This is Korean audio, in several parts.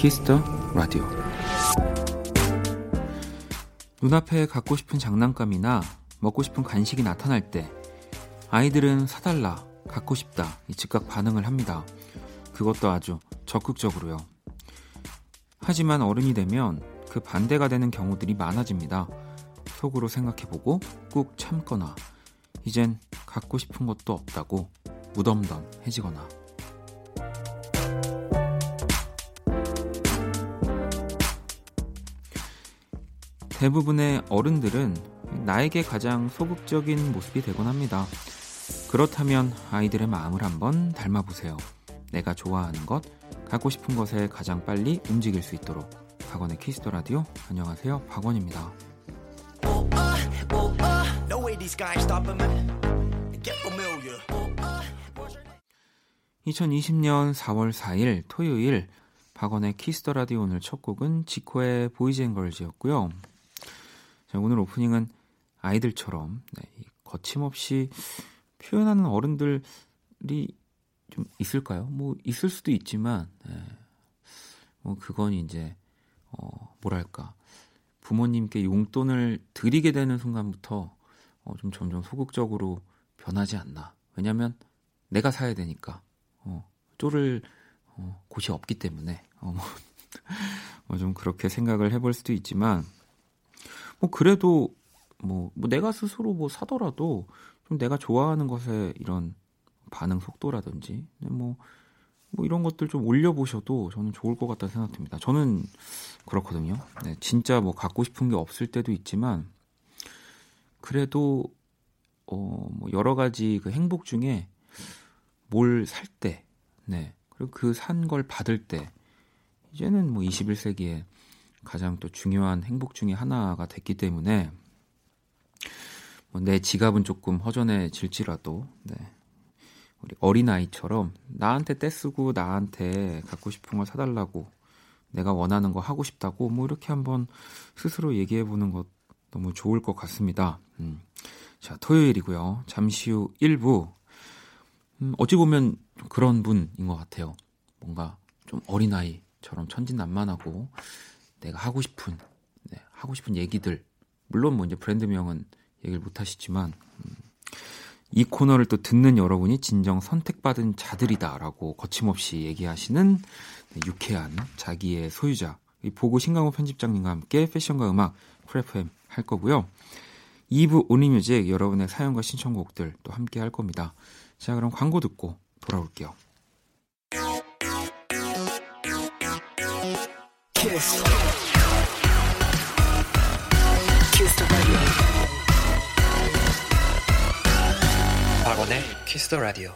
Kiss the Radio 눈앞에 갖고 싶은 장난감이나 먹고 싶은 간식이 나타날 때 아이들은 사달라, 갖고 싶다 즉각 반응을 합니다. 그것도 아주 적극적으로요. 하지만 어른이 되면 그 반대가 되는 경우들이 많아집니다. 속으로 생각해보고 꾹 참거나 이젠 갖고 싶은 것도 없다고 무덤덤해지거나 대부분의 어른들은 나에게 가장 소극적인 모습이 되곤 합니다. 그렇다면 아이들의 마음을 한번 닮아보세요. 내가 좋아하는 것, 갖고 싶은 것에 가장 빨리 움직일 수 있도록. 박원의 Kiss the Radio. 안녕하세요. 박원입니다. 2020년 4월 4일 토요일 박원의 Kiss the Radio 오늘 첫 곡은 지코의 Boys and Girls였고요. 자, 오늘 오프닝은 아이들처럼 네, 거침없이 표현하는 어른들이 좀 있을까요? 뭐 있을 수도 있지만 네, 뭐 그건 이제 어, 뭐랄까 부모님께 용돈을 드리게 되는 순간부터 어, 좀 점점 소극적으로 변하지 않나. 왜냐하면 내가 사야 되니까 어, 쪼를 어, 곳이 없기 때문에 어, 뭐, 뭐좀 그렇게 생각을 해볼 수도 있지만 뭐 그래도 뭐, 뭐 내가 스스로 뭐 사더라도 좀 내가 좋아하는 것에 이런 반응 속도라든지 뭐, 뭐 이런 것들 좀 올려보셔도 저는 좋을 것 같다 생각됩니다. 저는 그렇거든요. 네, 진짜 뭐 갖고 싶은 게 없을 때도 있지만 그래도 어, 뭐 여러 가지 그 행복 중에 뭘 살 때, 네. 그리고 그 산 걸 받을 때, 이제는 뭐 21세기에 가장 또 중요한 행복 중의 하나가 됐기 때문에 뭐 내 지갑은 조금 허전해질지라도 네. 우리 어린아이처럼 나한테 떼쓰고 나한테 갖고 싶은 걸 사달라고 내가 원하는 거 하고 싶다고 뭐 이렇게 한번 스스로 얘기해 보는 것 너무 좋을 것 같습니다. 음. 자, 토요일이고요. 잠시 후 1부. 음, 어찌 보면 그런 분인 것 같아요. 뭔가 좀 어린아이처럼 천진난만하고 내가 하고 싶은 네, 하고 싶은 얘기들 물론 뭐 이제 브랜드명은 얘기를 못 하시지만 음, 이 코너를 또 듣는 여러분이 진정 선택받은 자들이다라고 거침없이 얘기하시는 네, 유쾌한 자기의 소유자 보고 신강호 편집장님과 함께 패션과 음악 프레프엠 할 거고요. 2부 온리뮤직 여러분의 사연과 신청곡들 또 함께 할 겁니다. 자 그럼 광고 듣고 돌아올게요. 박원의 키스 더 라디오.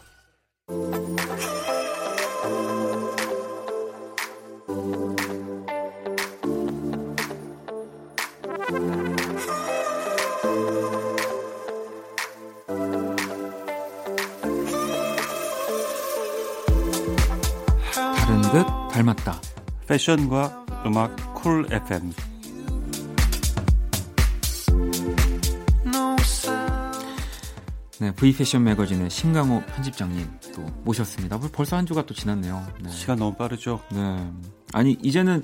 다른 듯 닮았다. 패션과 음악 쿨 FM. 네, V패션 매거진의 신강호 편집장님 또 모셨습니다. 벌써 한 주가 또 지났네요. 네. 시간 너무 빠르죠? 네. 아니, 이제는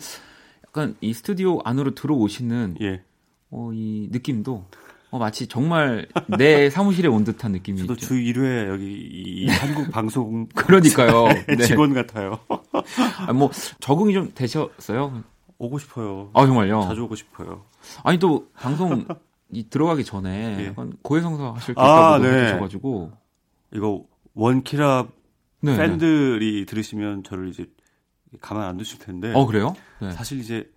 약간 이 스튜디오 안으로 들어오시는 예. 어, 이 느낌도 어, 마치 정말 내 사무실에 온 듯한 느낌이 저도 주 1회 여기 이 네. 한국 방송 그러니까요. 네. 직원 같아요. 아, 뭐 적응이 좀 되셨어요? 오고 싶어요. 아 정말요? 자주 오고 싶어요. 아니 또 방송 이 들어가기 전에 예. 약간 고해성사 하실 게 아, 있다고 네. 해주셔가지고 이거 원키라 네, 팬들이 네. 들으시면 저를 이제 가만 안 두실 텐데. 어 그래요? 네. 사실 이제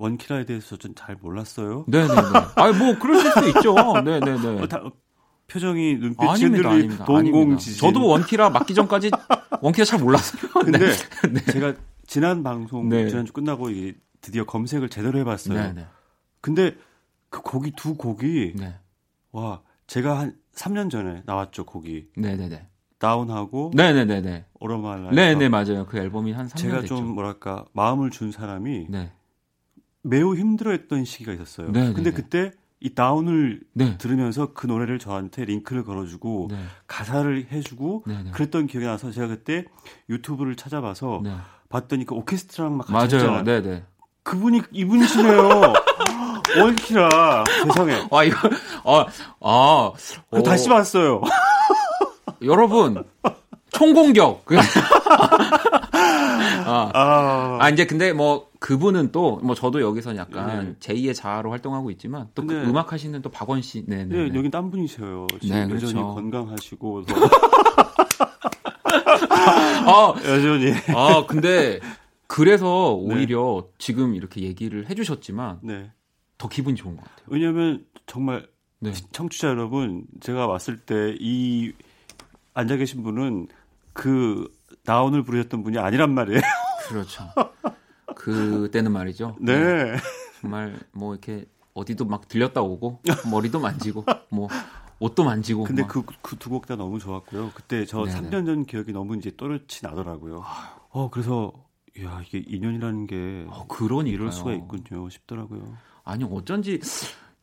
원키라에 대해서 좀 잘 몰랐어요. 네네네. 아니 뭐 그러실 수 있죠. 네네네. 어, 다, 표정이 눈빛이 아닙니다, 아닙니다. 동공지진. 저도 원키라 맞기 전까지 원키라 잘 몰랐어요. 근데 네. 제가 지난 방송 네. 지난주 끝나고 이게 드디어 검색을 제대로 해봤어요. 네네. 근데 그 곡이 두 곡이 네. 와 제가 한 3년 전에 나왔죠 곡이. 네네네. 다운하고 네네네네. 오로말 네네 맞아요. 그 앨범이 한 3년 제가 됐죠. 좀 뭐랄까 마음을 준 사람이 네. 매우 힘들어했던 시기가 있었어요. 네네네. 근데 그때 이 다운을 네. 들으면서 그 노래를 저한테 링크를 걸어주고 네. 가사를 해주고 네, 네. 그랬던 기억이 나서 제가 그때 유튜브를 찾아봐서 네. 봤더니 그 오케스트라랑 막 같이 맞아요. 네네. 그분이 이분이시네요. 원키라 세상에. 아 이거 아 아. 어, 다시 봤어요. 여러분 총공격. 아. 아. 아, 이제 근데 뭐 그분은 또 뭐 저도 여기서 약간 네. 제2의 자아로 활동하고 있지만 또그 네. 음악 하시는 또 박원 씨. 네, 네. 네 여기 딴 분이셔요. 지금 네, 그렇죠. 여전히 건강하시고. 아, 여전히. 아, 근데 그래서 오히려 네. 지금 이렇게 얘기를 해주셨지만 네. 더 기분이 좋은 것 같아요. 왜냐하면 정말 네. 청취자 여러분 제가 왔을 때 이 앉아 계신 분은 그 나온을 부르셨던 분이 아니란 말이에요. 그렇죠. 그때는 말이죠. 네. 네. 정말 뭐 이렇게 어디도 막 들렸다 오고 머리도 만지고 뭐 옷도 만지고. 근데 그 그 두 곡 다 너무 좋았고요. 그때 저 네네. 3년 전 기억이 너무 이제 또렷이 나더라고요. 어 그래서 야 이게 인연이라는 게 어, 그런 이럴 수가 있군요 싶더라고요. 아니 어쩐지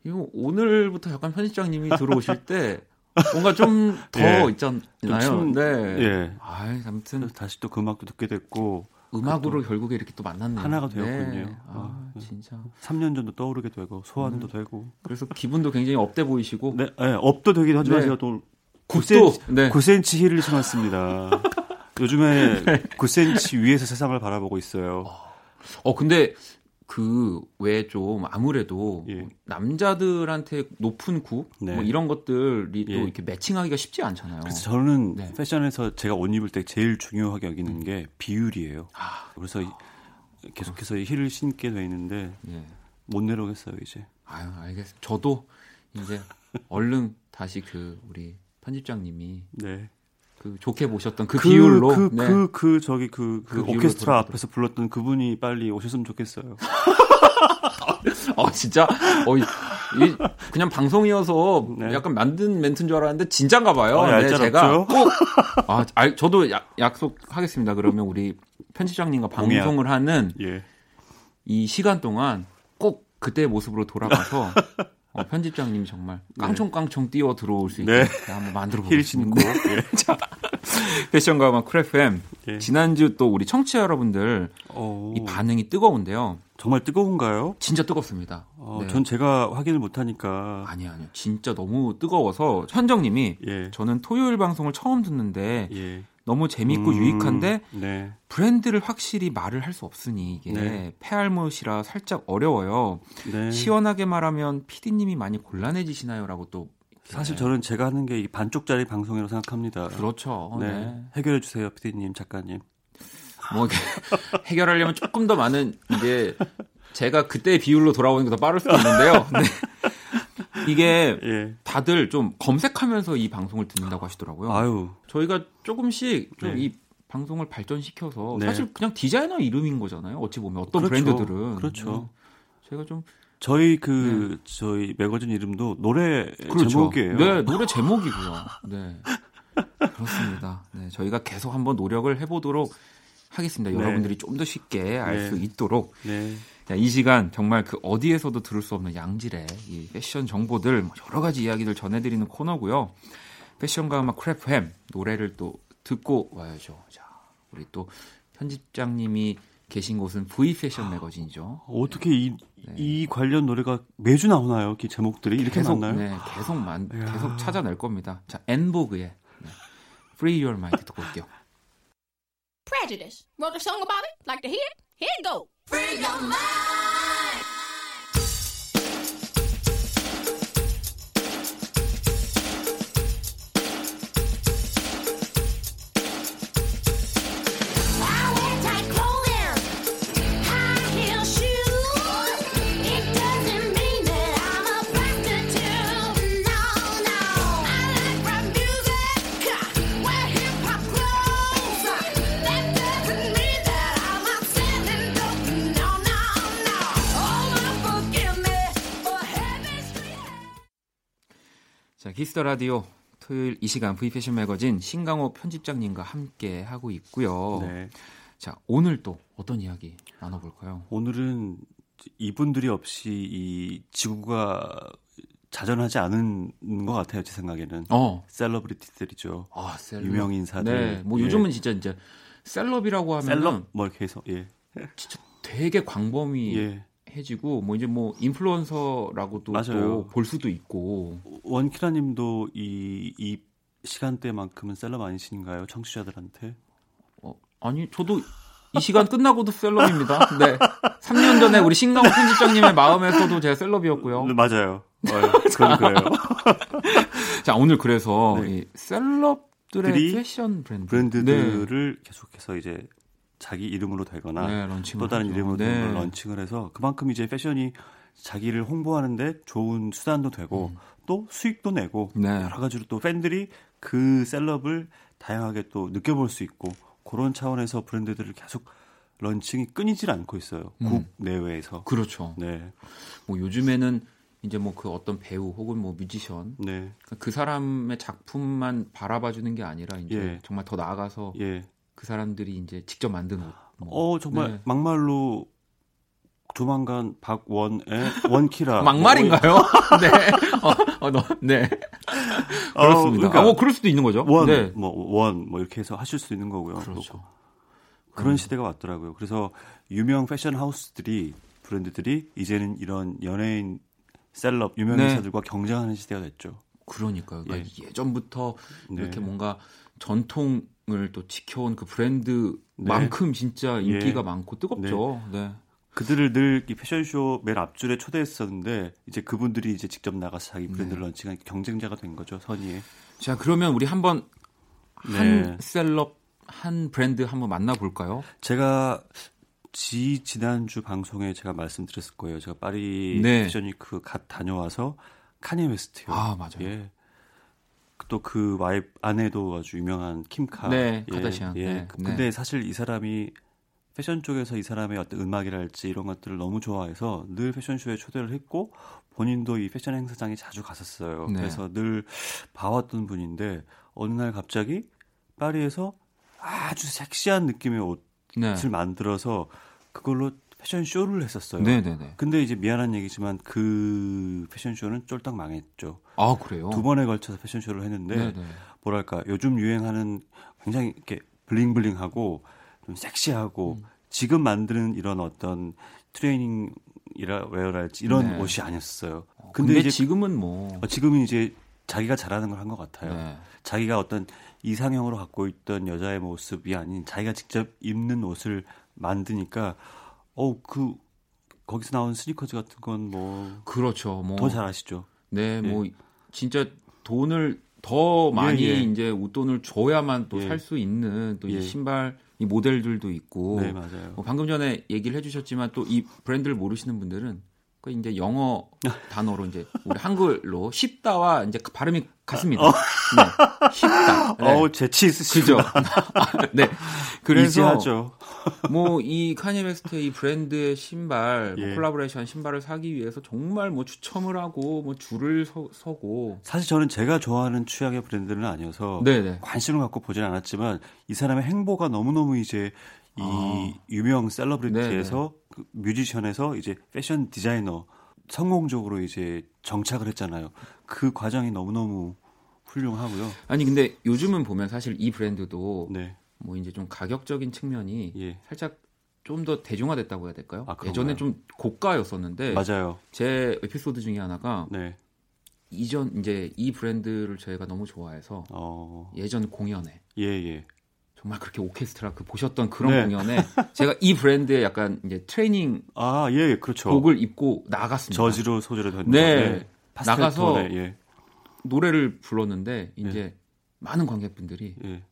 이거 오늘부터 약간 편집장님이 들어오실 때 뭔가 좀더 예. 있잖아요. 좀, 네. 예. 아, 아무튼 다시 또 그 음악도 듣게 됐고 음악으로 결국에 이렇게 또 만났네요. 하나가 되었군요. 네. 아, 아, 진짜. 3년 전도 떠오르게 되고 소환도 음. 되고. 그래서 기분도 굉장히 up돼 보이시고. 네, 네 up도 되기도 하지만 네. 제가 또 9cm, 네. 9cm 힐을 신었습니다. 요즘에 9cm 위에서 세상을 바라보고 있어요. 어, 근데 그외 좀 아무래도 예. 남자들한테 높은 구 네. 뭐 이런 것들이 예. 또 이렇게 matching하기가 쉽지 않잖아요. 그래서 저는 네. 패션에서 제가 옷 입을 때 제일 중요하게 여기는 음. 게 비율이에요. 아, 그래서 아, 계속해서 힐을 신게 돼 있는데 예. 못 내려오겠어요 이제. 아유 알겠습니다. 저도 이제 얼른 다시 그 우리 편집장님이 네. 그 좋게 보셨던 그, 그 비율로 그, 네. 그, 그, 저기 그, 그, 그 오케스트라 앞에서 불렀던 그분이 빨리 오셨으면 좋겠어요. 어, 진짜? 어, 이, 이 그냥 방송이어서 네. 약간 만든 멘트인 줄 알았는데 진짠가 봐요. 아, 네, 제가 꼭, 아, 아, 저도 야, 약속하겠습니다. 그러면 우리 편집장님과 방송을 하는 예. 이 시간 동안 꼭 그때의 모습으로 돌아가서 어, 편집장님 정말 네. 깡총깡총 뛰어 들어올 수 있게 네. 한번 만들어 보겠습니다. 네. 자, 패션과 음악 쿨FM 네. 지난주 또 우리 청취자 여러분들 오. 이 반응이 뜨거운데요. 정말 뜨거운가요? 진짜 뜨겁습니다. 어, 네. 전 제가 확인을 못하니까. 아니요, 아니요. 진짜 너무 뜨거워서 현정님이 예. 저는 토요일 방송을 처음 듣는데 예. 너무 재밌고 음, 유익한데 네. 브랜드를 확실히 말을 할 수 없으니 이게 네. 폐알못이라 살짝 어려워요. 네. 시원하게 말하면 PD님이 많이 곤란해지시나요라고 또 사실 저는 제가 하는 게 반쪽짜리 방송이라고 생각합니다. 그렇죠. 네. 네. 해결해 주세요, PD님, 작가님. 뭐 해결하려면 조금 더 많은 이제 제가 그때의 비율로 돌아오는 게 더 빠를 수도 있는데요. 네. 이게 예. 다들 좀 검색하면서 이 방송을 듣는다고 하시더라고요. 아유. 저희가 조금씩 좀이 네. 방송을 발전시켜서 네. 사실 그냥 디자이너 이름인 거잖아요. 어찌 보면 어떤 그렇죠. 브랜드들은 그렇죠. 네. 제가 좀 저희 그 네. 저희 매거진 이름도 노래 그렇죠. 제목이에요. 네, 노래 제목이고요. 네. 그렇습니다. 네, 저희가 계속 한번 노력을 해 보도록 하겠습니다. 네. 여러분들이 좀 더 쉽게 알수 네. 있도록. 네. 이 시간 정말 그 어디에서도 들을 수 없는 양질의 이 패션 정보들 뭐 여러 가지 이야기들 전해드리는 코너고요. 패션과 음악 크래프햄 노래를 또 듣고 와야죠. 자, 우리 또 편집장님이 계신 곳은 V 패션 매거진이죠. 어떻게 이, 네. 이 관련 노래가 매주 나오나요? 이 제목들이 이렇게 계속, 나나요? 네, 계속 만, 계속 찾아낼 겁니다. 자, En Vogue의 네. Free Your Mind 듣고 올게요. Prejudice. Wrote a song about it? Like to hear it? Here it go. Free your mind. Kiss the Radio 토요일 이 시간 V 패션 매거진 신강호 편집장님과 함께 하고 있고요. 네. 자, 오늘 또 어떤 이야기 나눠 볼까요? 오늘은 이분들이 없이 이 지구가 자전하지 않은 것 같아요, 제 생각에는. 어. celebrity들이죠. 아, 셀럽. 유명 인사들. 네. 뭐 예. 요즘은 진짜 이제 celeb이라고 하면 셀럽 뭐 이렇게 해서 예. 진짜 되게 광범위 예. 해지고 뭐 이제 뭐 influencer라고도 볼 수도 있고 원키라님도 이, 이 시간대만큼은 셀럽 아니신가요 청취자들한테? 어, 아니 저도 이 시간 끝나고도 셀럽입니다. 네. 3년 전에 우리 신강호 편집장님의 마음에서도 제가 셀럽이었고요. 네, 맞아요. 어, 자, 그래요. 자, 오늘 그래서 네. 이 셀럽들의 패션 브랜드. 브랜드들을 네. 계속해서 이제 자기 이름으로 되거나 네, 또 다른 하죠. 이름으로 네. 런칭을 해서 그만큼 이제 패션이 자기를 홍보하는데 좋은 수단도 되고 음. 또 수익도 내고 네. 여러 가지로 또 팬들이 그 celeb을 다양하게 또 느껴볼 수 있고 그런 차원에서 브랜드들을 계속 launching이 끊이질 않고 있어요. 음. 국내외에서. 그렇죠. 네. 뭐 요즘에는 이제 뭐 그 어떤 배우 혹은 뭐 뮤지션 네. 그 사람의 작품만 바라봐 주는 게 아니라 이제 예. 정말 더 나아가서 예. 그 사람들이 이제 직접 만든 옷. 뭐. 어 정말 네. 막말로 조만간 박원의 원키라 막말인가요? 네. 어, 어, 너, 네. 그렇습니다. 어, 그러니까 아, 뭐 그럴 수도 있는 거죠. 원, 네. 뭐 원, 뭐 이렇게 해서 하실 수 있는 거고요. 그렇죠. 그런 음. 시대가 왔더라고요. 그래서 유명 패션 하우스들이 브랜드들이 이제는 이런 연예인 셀럽 유명 인사들과 네. 경쟁하는 시대가 됐죠. 그러니까요. 그러니까 예. 전부터 네. 이렇게 뭔가 전통을 또 지켜온 그 브랜드만큼 네. 진짜 인기가 예. 많고 뜨겁죠. 네. 네. 그들을 늘 이 패션쇼 맨 앞줄에 초대했었는데 이제 그분들이 이제 직접 나가서 자기 브랜드를 네. 런칭한 경쟁자가 된 거죠 선의에. 자 그러면 우리 한번 한 네. 셀럽 한 브랜드 한번 만나볼까요? 제가 지 지난주 방송에 제가 말씀드렸을 거예요. 제가 파리 네. 패션위크 갓 다녀와서 카니 웨스트요. 아 맞아요. 예. 또 그 와이프 아내도 아주 유명한 킴카. 네, 예, 카다시안. 예. 네. 근데 네. 사실 이 사람이 패션 쪽에서 이 사람의 어떤 음악이랄지 이런 것들을 너무 좋아해서 늘 패션쇼에 초대를 했고 본인도 이 패션 행사장에 자주 갔었어요. 네. 그래서 늘 봐왔던 분인데 어느 날 갑자기 파리에서 아주 섹시한 느낌의 옷을 네. 만들어서 그걸로 패션 쇼를 했었어요. 네네네. 근데 이제 미안한 얘기지만 그 패션 쇼는 쫄딱 망했죠. 아 그래요? 두 번에 걸쳐서 패션 쇼를 했는데 네네. 네. 뭐랄까 요즘 유행하는 굉장히 이렇게 블링블링하고 좀 섹시하고 음. 지금 만드는 이런 어떤 트레이닝이라 웨어랄지 이런 네. 옷이 아니었어요. 어, 근데, 근데, 이제 지금은 뭐 어, 지금은 이제 자기가 잘하는 걸 한 것 같아요. 네. 자기가 어떤 이상형으로 갖고 있던 여자의 모습이 아닌 자기가 직접 입는 옷을 만드니까 어그 거기서 나온 스니커즈 같은 건 뭐 그렇죠. 뭐 더 잘하시죠. 네, 예. 뭐 진짜 돈을 더 많이 예, 예. 이제 웃돈을 줘야만 또 살수 예. 있는 또이 예. 신발 이 모델들도 있고 네, 맞아요. 뭐 방금 전에 얘기를 해주셨지만 또 이 브랜드를 모르시는 분들은 그 이제 영어 단어로 이제 우리 한글로 쉽다와 이제 그 발음이 같습니다. 어. 네, 쉽다. 네. 어우 재치 있으시죠. 네. 그래서 뭐 이 카니 웨스트의 이 브랜드의 신발, 뭐 예. 뭐 콜라보레이션 신발을 사기 위해서 정말 뭐 추첨을 하고 뭐 줄을 서, 고 사실 저는 제가 좋아하는 취향의 브랜드는 아니어서 네네. 관심을 갖고 보진 않았지만 이 사람의 행보가 너무너무 이제 이 아. 유명 celebrity에서 그 musician에서 이제 패션 디자이너 성공적으로 이제 정착을 했잖아요. 그 과정이 너무너무 훌륭하고요. 아니 근데 요즘은 보면 사실 이 브랜드도 네. 뭐 이제 좀 가격적인 측면이 예. 살짝 좀 더 대중화됐다고 해야 될까요? 아, 예전에 좀 고가였었는데 맞아요. 제 에피소드 중에 하나가 네. 이전 이제 이 브랜드를 저희가 너무 좋아해서 어... 예전 공연에 예, 예. 정말 그렇게 오케스트라 그 보셨던 그런 네. 공연에 제가 이 브랜드의 약간 이제 트레이닝 아, 예, 그렇죠. 곡을 입고 나갔습니다. 저지로 소재로 된 네. 네. 나가서 톤에, 예. 노래를 불렀는데 이제 예. 많은 관객분들이 예.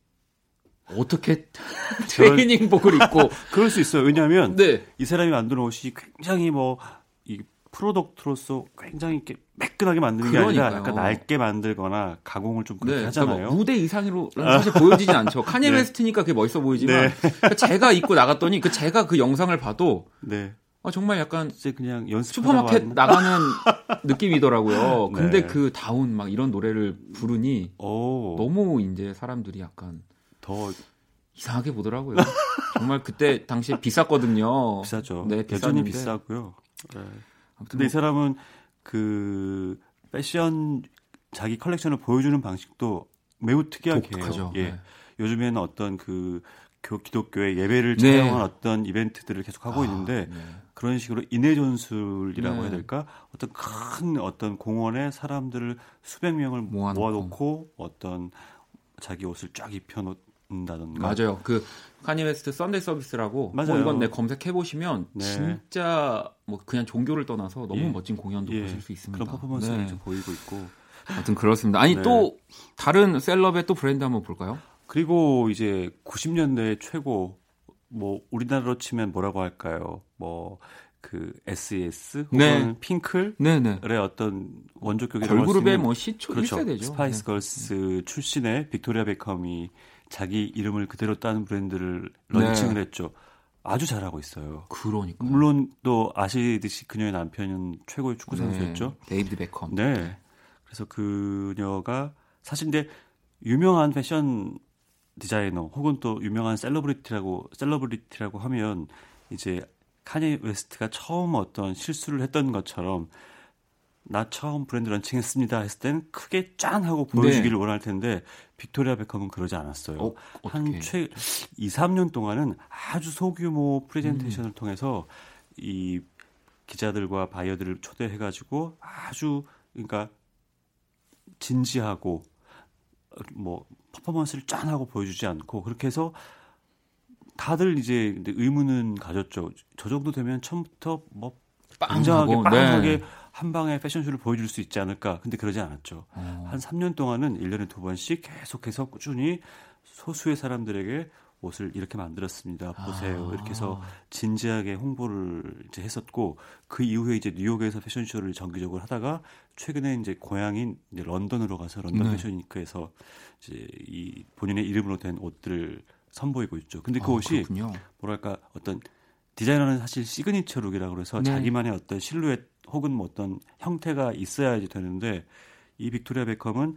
어떻게 트레이닝복을 입고 그럴 수 있어요. 왜냐하면 네. 이 사람이 만든 옷이 굉장히 뭐 이 프로덕트로서 굉장히 이렇게 매끈하게 만드는 그러니까요. 게 아니라 약간 넓게 만들거나 가공을 좀 그렇게 네, 그러니까 뭐 하잖아요. 그러니까 무대 이상으로 사실 보여지진 않죠. 카니 네. 웨스트니까 그게 멋있어 보이지만 네. 그러니까 제가 입고 나갔더니 그 제가 그 영상을 봐도 네. 아, 정말 약간 이제 그냥 연습 슈퍼마켓 나가는 느낌이더라고요. 근데 네. 그 다운 막 이런 노래를 부르니 오. 너무 이제 사람들이 약간 더 이상하게 보더라고요. 정말 그때 당시에 비쌌거든요. 비싸죠. 네, 여전히 비싸고요. 네. 근데 뭐... 이 사람은 그 패션 자기 컬렉션을 보여주는 방식도 매우 특이하게 해요. 예. 네. 요즘에는 어떤 그 교, 기독교의 예배를 네. 촬영한 어떤 이벤트들을 계속 하고 아, 있는데 네. 그런 식으로 인해 전술이라고 네. 해야 될까? 어떤 큰 어떤 공원에 사람들을 수백 명을 모아놓고, 모아놓고 어떤 자기 옷을 쫙 입혀놓는다던가. 맞아요. 그 카니 웨스트 Sunday Service라고 맞아요. 뭐 이건 내 검색해 보시면 네. 진짜 뭐 그냥 종교를 떠나서 너무 예. 멋진 공연도 예. 보실 수 있습니다. 그런 퍼포먼스가 네. 보이고 있고. 아무튼 그렇습니다. 아니 네. 또 다른 celeb의 또 브랜드 한번 볼까요? 그리고 이제 90년대 최고 뭐 우리나라로 치면 뭐라고 할까요? 뭐 그 SES 혹은 네. 핑클의 네네. 어떤 원조격이 걸그룹의 뭐 시초 그렇죠. 1세대죠. Spice Girls 네. 출신의 빅토리아 베컴이 자기 이름을 그대로 따는 브랜드를 launching을 네. 했죠. 아주 잘하고 있어요. 그러니까. 물론 또 아시듯이 그녀의 남편은 최고의 축구 선수였죠. 네. 데이비드 베컴. 네. 그래서 그녀가 사실 이제 유명한 패션 디자이너 혹은 또 유명한 celebrity라고 celebrity라고 하면 이제 카니 웨스트가 처음 어떤 실수를 했던 것처럼 나 처음 브랜드 launching했습니다 했을 땐 크게 짠 하고 보여주기를 네. 원할 텐데 빅토리아 베컴은 그러지 않았어요. 어, 한 최 2, 3년 동안은 아주 소규모 프레젠테이션을 음. 통해서 이 기자들과 바이어들을 초대해 가지고 아주 그러니까 진지하고 뭐 퍼포먼스를 짠 하고 보여주지 않고 그렇게 해서 다들 이제 의문은 가졌죠. 저 정도 되면 처음부터 뭐 굉장하게 빵하게 네. 한 방에 패션쇼를 보여줄 수 있지 않을까. 근데 그러지 않았죠. 어. 한 3년 동안은 1년에 두 번씩 계속해서 꾸준히 소수의 사람들에게 옷을 이렇게 만들었습니다. 보세요. 아. 이렇게 해서 진지하게 홍보를 이제 했었고 그 이후에 이제 뉴욕에서 패션쇼를 정기적으로 하다가 최근에 이제 고향인 이제 런던으로 가서 런던 네. fashion week에서 이제 이 본인의 이름으로 된 옷들을 선보이고 있죠. 근데 그 아, 옷이 그렇군요. 뭐랄까 어떤 디자이너는 사실 signature look이라고 그래서 네. 자기만의 어떤 실루엣 혹은 뭐 어떤 형태가 있어야지 되는데 이 빅토리아 베컴은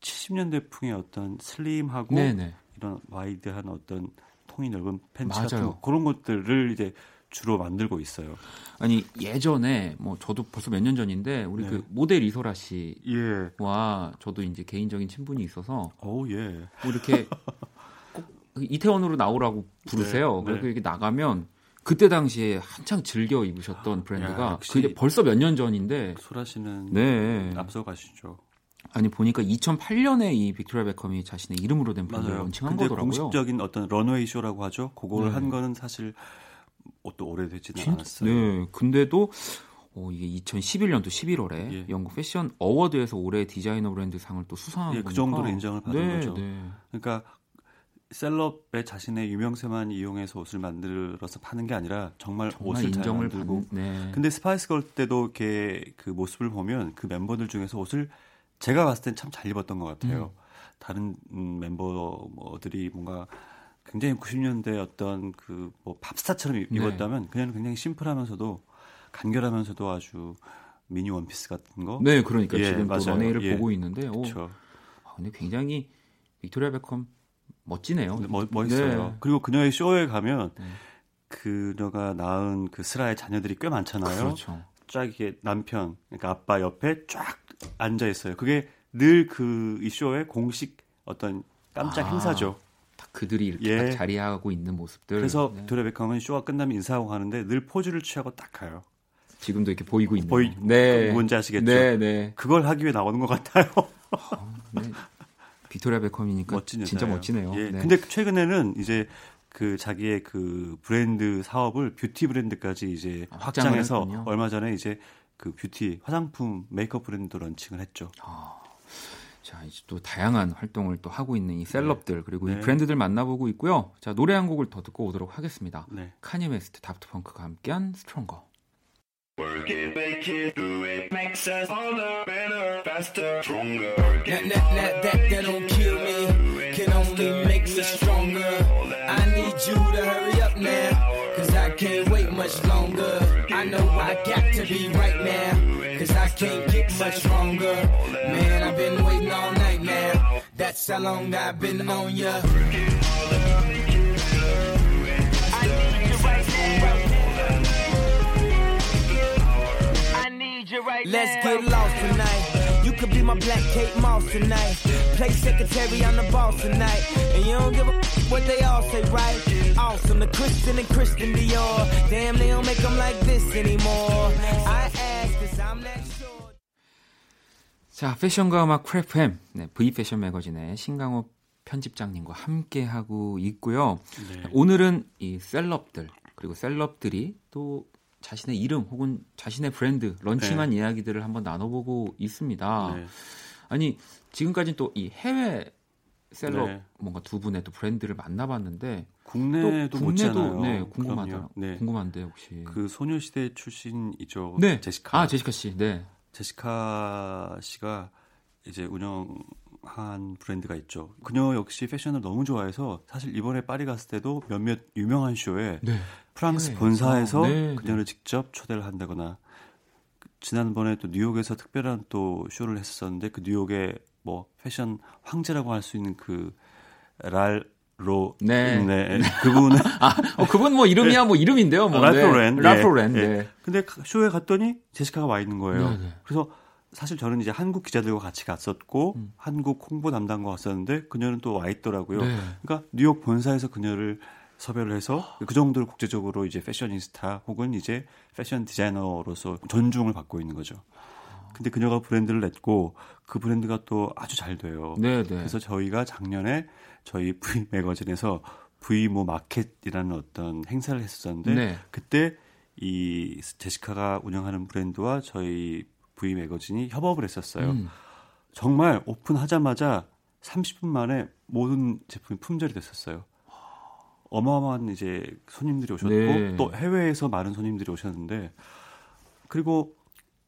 70년대 풍의 어떤 슬림하고 네네. 이런 wide한 어떤 통이 넓은 팬츠 맞아요. 같은 그런 것들을 이제 주로 만들고 있어요. 아니 예전에 뭐 저도 벌써 몇 년 전인데 우리 네. 그 모델 이소라 씨와 예. 저도 이제 개인적인 친분이 있어서 오 예. 뭐 이렇게 꼭 이태원으로 나오라고 부르세요. 네. 그리고 네. 이렇게 나가면 그때 당시에 한창 즐겨 입으셨던 브랜드가 야, 그게 벌써 몇 년 전인데 소라 씨는 네. 앞서 가시죠. 아니 보니까 2008년에 이 빅토리아 베컴이 자신의 이름으로 된 브랜드를 launching한 거더라고요. 공식적인 어떤 런웨이 쇼라고 하죠. 그거를 네. 한 거는 사실 또 오래되지는 진, 않았어요. 네. 근데도 어, 이게 2011년도 11월에 예. 영국 패션 award에서 올해 디자이너 브랜드 상을 또 수상한 예, 그 정도로 인정을 받은 네, 거죠. 네. 그러니까 celeb의 자신의 유명세만 이용해서 옷을 만들어서 파는 게 아니라 정말, 정말 옷을 인정을. 받는, 네. 근데 Spice Girl 때도 이렇게 그 모습을 보면 그 멤버들 중에서 옷을 제가 봤을 땐 참 잘 입었던 것 같아요. 음. 다른 음, 멤버들이 뭔가 굉장히 90년대 어떤 그 뭐 팝스타처럼 네. 입었다면 그냥 굉장히 심플하면서도 간결하면서도 아주 미니 원피스 같은 거. 네, 그러니까 예, 지금 맞아요. 또 runway를 예. 보고 있는데, 오, 아, 근데 굉장히 빅토리아 베컴 멋지네요. 네, 멋, 멋있어요. 네. 그리고 그녀의 쇼에 가면 네. 그녀가 낳은 그 슬하의 자녀들이 꽤 많잖아요. 그렇죠. 쫙 이게 남편, 그러니까 아빠 옆에 쫙 앉아 있어요. 그게 늘 그 이 쇼의 공식 어떤 깜짝 아, 행사죠. 그들이 이렇게 예. 자리하고 있는 모습들. 그래서 네. 도레베캉은 쇼가 끝나면 인사하고 가는데 늘 포즈를 취하고 딱 가요. 지금도 이렇게 보이고 있는. 보이, 네. 뭔지 아시겠죠? 네, 네. 그걸 하기 위해 나오는 것 같아요. 어, 네. 빅토리아 베컴이니까 멋진 진짜 멋지네요. 예. 네. 근데 최근에는 이제 그 자기의 그 브랜드 사업을 뷰티 브랜드까지 이제 아, 확장해서 얼마 전에 이제 그 뷰티 화장품 메이크업 브랜드 런칭을 했죠. 아, 자 이제 또 다양한 활동을 또 하고 있는 이 셀럽들 네. 그리고 네. 이 브랜드들 만나보고 있고요. 자 노래 한 곡을 더 듣고 오도록 하겠습니다. 네. 카니 웨스트 다프트 펑크가 함께한 스트롱거. Work it, make it, do it, makes us harder, better, faster, stronger. That, that, that, that, that don't kill me, can only make us stronger. I need you to hurry up now, cause I can't wait much longer. I know I got to be right now, cause I can't get much stronger. Man, I've been waiting all night now, that's how long I've been on ya. Right Let's now. get lost tonight. could be my black Kate Moss tonight. Play secretary on the boss tonight. And you don't give a what they all say, right? Awesome, the Christian and Christian Dior. Damn, they don't make them like this anymore. I ask, cause I'm that short. 자, 패션과 음악 크래프햄, 네, V 패션 매거진의 신강호 편집장님과 함께 하고 있고요. 네. 오늘은 이 셀럽들 그리고 셀럽들이 또 자신의 이름 혹은 자신의 브랜드 런칭한 네. 이야기들을 한번 나눠보고 있습니다. 네. 아니 지금까지 또 이 해외 셀럽 네. 뭔가 두 분의 또 브랜드를 만나봤는데 국내도 국내도 네 궁금하다 네. 궁금한데 혹시 그 소녀시대 출신이죠 네 제시카 아 제시카 씨 네 제시카 씨가 이제 운영 한 브랜드가 있죠. 그녀 역시 패션을 너무 좋아해서 사실 이번에 파리 갔을 때도 몇몇 유명한 쇼에 네. 프랑스 네. 본사에서 네. 그녀를 직접 초대를 한다거나 지난번에 또 뉴욕에서 특별한 또 쇼를 했었는데 그 뉴욕의 뭐 패션 황제라고 할 수 있는 그 랄, 로, 네. 네. 그분은. 아, 어, 그분 뭐 이름이야 뭐 이름인데요. 뭐. 라프로렌. 네. 라프로렌. 네. 네. 근데 쇼에 갔더니 제시카가 와 있는 거예요. 네, 네. 그래서 사실 저는 이제 한국 기자들과 같이 갔었고 음. 한국 홍보 담당과 갔었는데 그녀는 또 와 있더라고요. 네. 그러니까 뉴욕 본사에서 그녀를 섭외를 해서 그 정도로 국제적으로 이제 패셔니스타 혹은 이제 패션 디자이너로서 존중을 받고 있는 거죠. 근데 그녀가 브랜드를 냈고 그 브랜드가 또 아주 잘 돼요. 네, 네. 그래서 저희가 작년에 저희 V 매거진에서 V 모 마켓이라는 어떤 행사를 했었는데 네. 그때 이 제시카가 운영하는 브랜드와 저희 V 매거진이 협업을 했었어요. 음. 정말 오픈하자마자 30분 만에 모든 제품이 품절이 됐었어요. 어마어마한 이제 손님들이 오셨고 네. 또 해외에서 많은 손님들이 오셨는데 그리고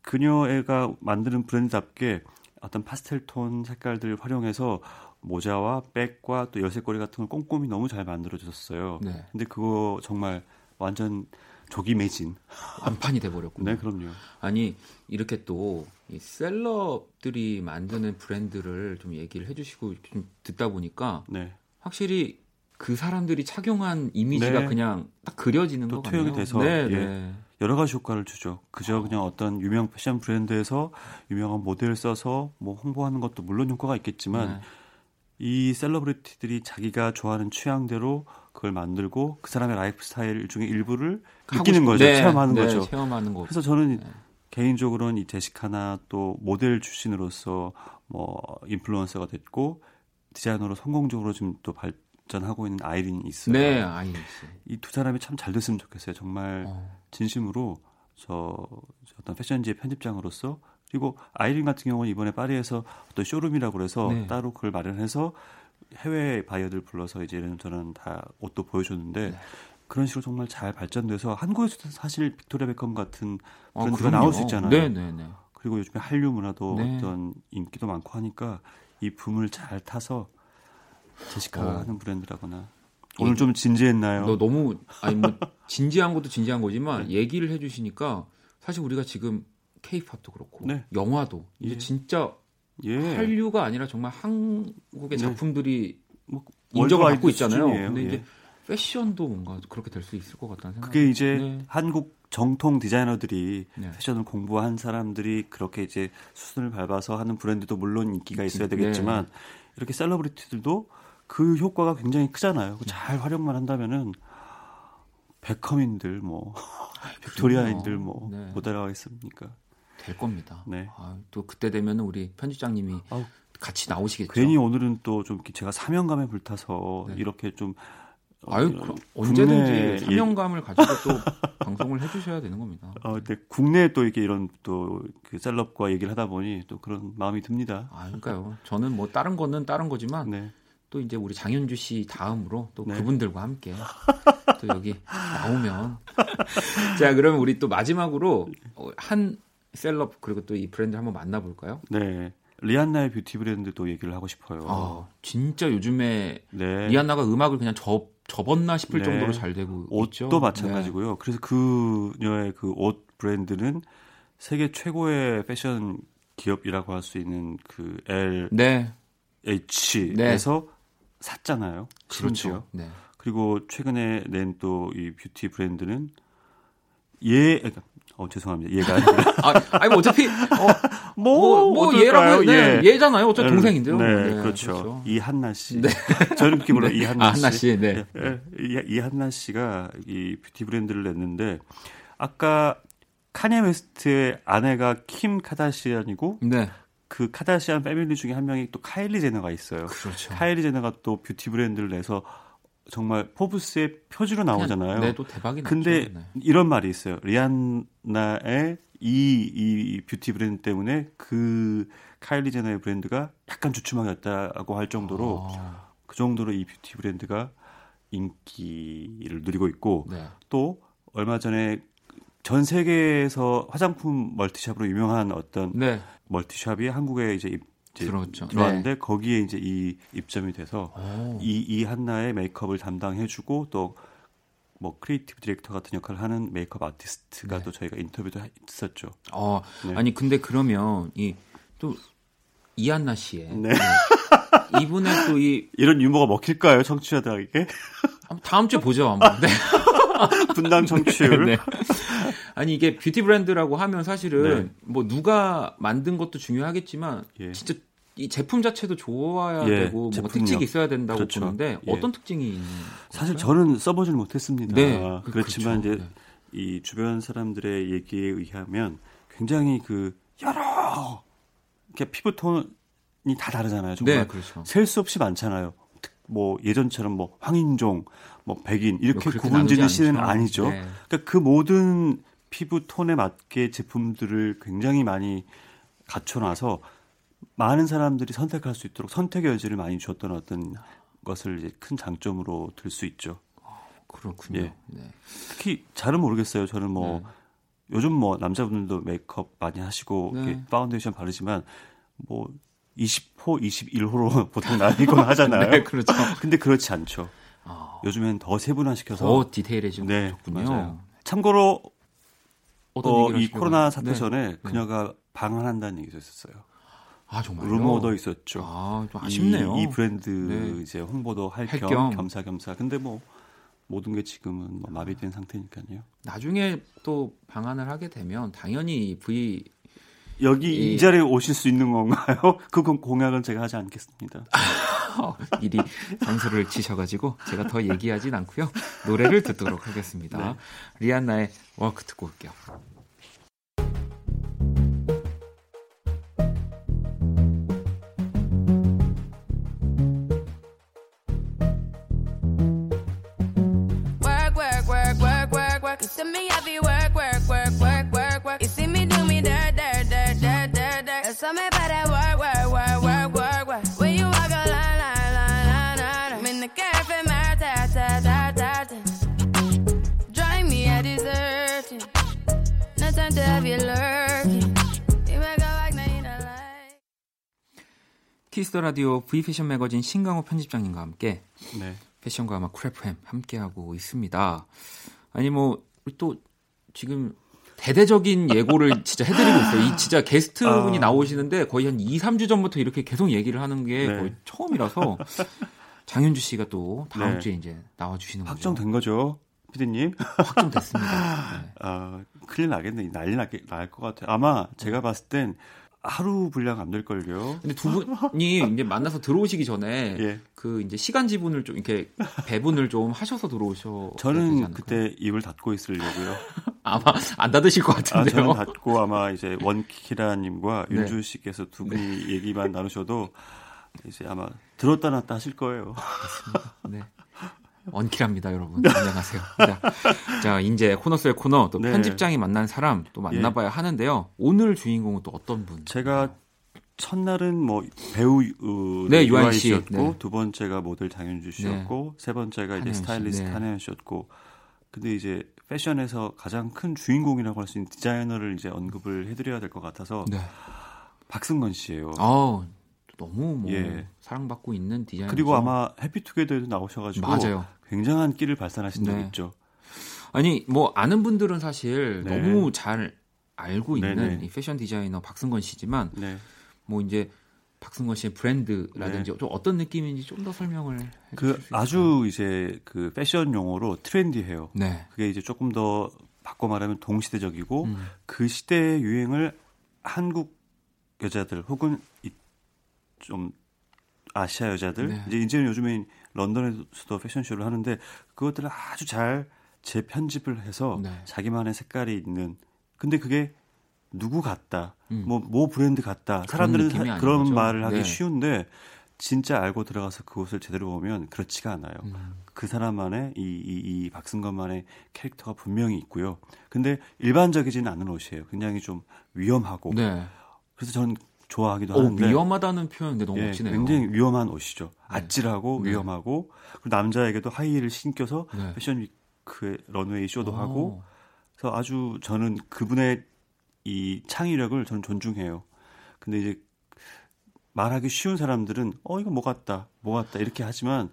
그녀가 만드는 브랜드답게 어떤 파스텔 톤 색깔들을 활용해서 모자와 백과 또 열쇠고리 같은 걸 꼼꼼히 너무 잘 만들어줬어요. 네. 근데 그거 정말 완전 조기 매진 완판이 돼버렸군요. 네, 그럼요. 아니 이렇게 또 이 셀럽들이 만드는 브랜드를 좀 얘기를 해주시고 좀 듣다 보니까 네. 확실히 그 사람들이 착용한 이미지가 네. 그냥 딱 그려지는 거 같아요. 투영이 돼서 네, 예. 네. 여러 가지 효과를 주죠. 그저 그냥 어떤 유명 패션 브랜드에서 유명한 모델을 써서 뭐 홍보하는 것도 물론 효과가 있겠지만 네. 이 celebrity들이 자기가 좋아하는 취향대로 그걸 만들고 그 사람의 라이프 스타일 중에 일부를 느끼는 싶... 거죠. 네, 체험하는 네, 거죠. 체험하는 거. 그래서 저는 네. 개인적으로는 이 제시카나 또 모델 출신으로서 뭐 influencer가 됐고 디자이너로 성공적으로 지금 또 발, 전하고 있는 아이린이 있어요. 네, 아이린 씨. 이 두 사람이 참 잘 됐으면 좋겠어요. 정말 어. 진심으로 저, 저 어떤 패션지의 편집장으로서 그리고 아이린 같은 경우는 이번에 파리에서 어떤 showroom이라고 그래서 네. 따로 그걸 마련해서 해외 바이어들 불러서 이제 저는 다 옷도 보여줬는데 네. 그런 식으로 정말 잘 발전돼서 한국에서도 사실 빅토리아 베컴 같은 브랜드가 어, 나올 수 있잖아요. 네, 네, 네. 그리고 요즘에 한류 문화도 네. 어떤 인기도 많고 하니까 이 붐을 잘 타서 제시카가 어. 하는 브랜드라거나 오늘 좀 진지했나요? 너 너무 아니 뭐 진지한 것도 진지한 거지만 네. 얘기를 해주시니까 사실 우리가 지금 케이팝도 그렇고 네. 영화도 이제 예. 진짜 예. 한류가 아니라 정말 한국의 네. 작품들이 뭐 인정을 받고 있잖아요. 수준이에요. 근데 이제 예. 패션도 뭔가 그렇게 될 수 있을 것 같다는 생각. 그게 이제 네. 한국 정통 디자이너들이 네. 패션을 공부한 사람들이 그렇게 이제 수순을 밟아서 하는 브랜드도 물론 인기가 있어야 네. 되겠지만 이렇게 셀러브리티들도 그 효과가 굉장히 크잖아요. 잘 활용만 한다면은 베컴인들 뭐 아, 빅토리아인들 뭐 네. 못 따라가겠습니까? 될 겁니다. 네. 아, 또 그때 되면 우리 편집장님이 아우, 같이 나오시겠죠. 괜히 오늘은 또 좀 제가 사명감에 불타서 네. 이렇게 좀 아유, 어, 언제든지 사명감을 가지고 또 방송을 해주셔야 되는 겁니다. 어, 근데 국내에 또 이게 이런 또그 셀럽과 얘기를 하다 보니 또 그런 마음이 듭니다. 아, 그러니까요. 저는 뭐 다른 거는 다른 거지만 네. 또 이제 우리 장현주 씨 다음으로 또 네. 그분들과 함께 또 여기 나오면 자 그러면 우리 또 마지막으로 한 셀럽 그리고 또 이 브랜드 한번 만나볼까요? 네. 리안나의 뷰티 브랜드도 얘기를 하고 싶어요. 아, 진짜 요즘에 네. 리안나가 음악을 그냥 접, 접었나 싶을 네. 정도로 잘 되고 옷도 있죠. 마찬가지고요. 네. 그래서 그녀의 그 옷 브랜드는 세계 최고의 패션 기업이라고 할 수 있는 그 L 네. H에서 샀잖아요. 그렇죠. 네. 그리고 최근에 낸 또 이 뷰티 브랜드는 예, 그러니까 어 죄송합니다. 얘가. 아, 아니 뭐 어차피 어, 뭐, 뭐, 뭐 얘라고 네, 예. 얘잖아요. 어차피 네, 동생인데요. 네, 네 그렇죠. 그렇죠. 이한나 씨. 네. 이렇게 불러 네. 이한나 씨. 아, 한나 씨. 네. 예, 이, 이한나 씨가 이 뷰티 브랜드를 냈는데 아까 칸예 웨스트의 아내가 킴 카다시안이고 네. 그 카다시안 family 중에 한 명이 또 카일리 제너가 있어요. 그렇죠. 카일리 제너가 또 뷰티 브랜드를 내서 정말 포브스의 표지로 나오잖아요. 네, 또 대박이 근데 네. 이런 말이 있어요. 리안나의 이, 이 뷰티 브랜드 때문에 그 카일리 제너의 브랜드가 약간 주춤하겠다고 할 정도로 아. 그 정도로 이 뷰티 브랜드가 인기를 누리고 있고 네. 또 얼마 전에 전 세계에서 화장품 multi shop으로 유명한 어떤 네. multi shop이 한국에 이제 들어왔죠. 들어왔는데 네. 거기에 이제 이 입점이 돼서 이 리안나의 메이크업을 담당해주고 또 뭐 creative director 같은 역할을 하는 메이크업 아티스트가 네. 또 저희가 인터뷰도 했었죠. 어, 네. 아니 근데 그러면 이 또 리안나 씨의 네. 네. 이분의 또 이 이런 유머가 먹힐까요, 청취자들에게? 다음 주에 보죠, 한번. 네. 분당 청취율. 네. 아니 이게 뷰티 브랜드라고 하면 사실은 네. 뭐 누가 만든 것도 중요하겠지만 예. 진짜 이 제품 자체도 좋아야 예, 되고 뭔가 특징이 있어야 된다고 그렇죠. 보는데 예. 어떤 특징이 있는 사실 저는 써보질 못했습니다. 네, 그, 그렇지만 그렇죠. 이제 네. 이 주변 사람들의 얘기에 의하면 굉장히 그 여러 이렇게 피부 톤이 다 다르잖아요. 정말 네, 그렇죠. 셀수 없이 많잖아요. 뭐 예전처럼 뭐 황인종, 뭐 백인 이렇게 뭐 구분짓는 시대는 아니죠. 네. 그러니까 그 모든 피부 톤에 맞게 제품들을 굉장히 많이 갖춰놔서 많은 사람들이 선택할 수 있도록 선택의 여지를 많이 줬던 어떤 것을 이제 큰 장점으로 들 수 있죠. 그렇군요. 예. 네. 특히 잘은 모르겠어요. 저는 뭐 네. 요즘 뭐 남자분들도 메이크업 많이 하시고 네. 파운데이션 바르지만 뭐 20호, 21호로 보통 나뉘곤 하잖아요. 네, 그렇죠. 근데 그렇지 않죠. 어... 요즘엔 더 세분화시켜서 더 디테일해지고 네, 좋군요. 맞아요. 참고로 어, 이 코로나 사태 네. 전에 네. 그녀가 방한한다는 얘기도 있었어요. 아 정말요? 루머도 있었죠. 아, 좀 아쉽네요. 이, 이 브랜드 네. 이제 홍보도 할 겸 겸사겸사. 근데 뭐 모든 게 지금은 뭐 마비된 상태니까요. 나중에 또 방한을 하게 되면 당연히 V 여기 이, 이 자리에 오실 수 있는 건가요? 그 공약은 제가 하지 않겠습니다. 미리 장소를 치셔가지고 제가 더 얘기하진 않고요. 노래를 듣도록 하겠습니다. 네. 리안나의 Work 듣고 올게요. 키스 더 라디오 V 패션 매거진 신강호 편집장님과 함께 네. 패션과 음악 크래프햄 함께 하고 있습니다. 아니 뭐 또 지금 대대적인 예고를 진짜 해드리고 있어요. 이 진짜 게스트분이 아. 나오시는데 거의 한 2, 3주 전부터 이렇게 계속 얘기를 하는 게 네. 거의 처음이라서 장윤주 씨가 또 다음 네. 주에 이제 나와주시는 거죠. 확정된 거죠, 피디님? 확정됐습니다. 네. 아, 큰일 나겠네. 난리 날것 같아요. 아마 제가 봤을 땐 하루 분량 안 될걸요. 근데 두 분이 이제 만나서 들어오시기 전에 예. 그 이제 시간 지분을 좀 이렇게 배분을 좀 하셔서 들어오셔. 저는 그때 입을 닫고 있으려고요. 아마 안 닫으실 것 같은데요. 아, 저는 닫고 아마 이제 원키라님과 네. 윤주 씨께서 두 분이 네. 얘기만 나누셔도 이제 아마 들었다 놨다 하실 거예요. 네. 원키랍니다, 여러분. 안녕하세요. 자, 자, 이제 코너 속의 코너 또 네. 편집장이 만난 사람 또 만나봐야 예. 하는데요. 오늘 주인공은 또 어떤 분? 제가 첫날은 뭐 배우 어, 네, 유한 씨였고 네. 두 번째가 모델 장윤주 씨였고 네. 세 번째가 이제 스타일리스트 네. 한혜연 씨였고 근데 이제 패션에서 가장 큰 주인공이라고 할 수 있는 디자이너를 이제 언급을 해드려야 될 것 같아서 네. 박승건 씨예요. 아, 너무 뭐 예. 사랑받고 있는 디자이너. 그리고 아마 해피투게더에도 나오셔가지고 맞아요. 굉장한 끼를 발산하신 적 네. 있죠. 아니 뭐 아는 분들은 사실 네. 너무 잘 알고 있는 네네. 이 패션 디자이너 박승건 씨지만 네. 뭐 이제 박승건 씨의 브랜드라든지 네. 좀 어떤 느낌인지 좀 더 설명을 그 아주 이제 그 패션 용어로 트렌디해요. 네. 그게 이제 조금 더 바꿔 말하면 동시대적이고 음. 그 시대의 유행을 한국 여자들 혹은 좀 아시아 여자들 네. 이제 이제는 요즘에 런던에서도 패션쇼를 하는데 그것들을 아주 잘 재편집을 해서 네. 자기만의 색깔이 있는 근데 그게 누구 같다 음. 뭐모 브랜드 같다 사람들은 그런, 그런 말을 하기 네. 쉬운데 진짜 알고 들어가서 그곳을 제대로 보면 그렇지가 않아요. 음. 그 사람만의 이, 이, 이 박승건만의 캐릭터가 분명히 있고요. 근데 일반적이지는 않은 옷이에요. 굉장히 좀 위험하고. 네. 그래서 저는 좋아하기도 오, 하는데 위험하다는 표현인데 너무 예, 멋지네요. 굉장히 위험한 옷이죠. 네. 아찔하고 네. 위험하고 그리고 남자에게도 하이힐을 신겨서 네. fashion week의 runway 쇼도 오. 하고 그래서 아주 저는 그분의 이 창의력을 저는 존중해요. 근데 이제 말하기 쉬운 사람들은 어 이거 뭐 같다 뭐 같다 이렇게 하지만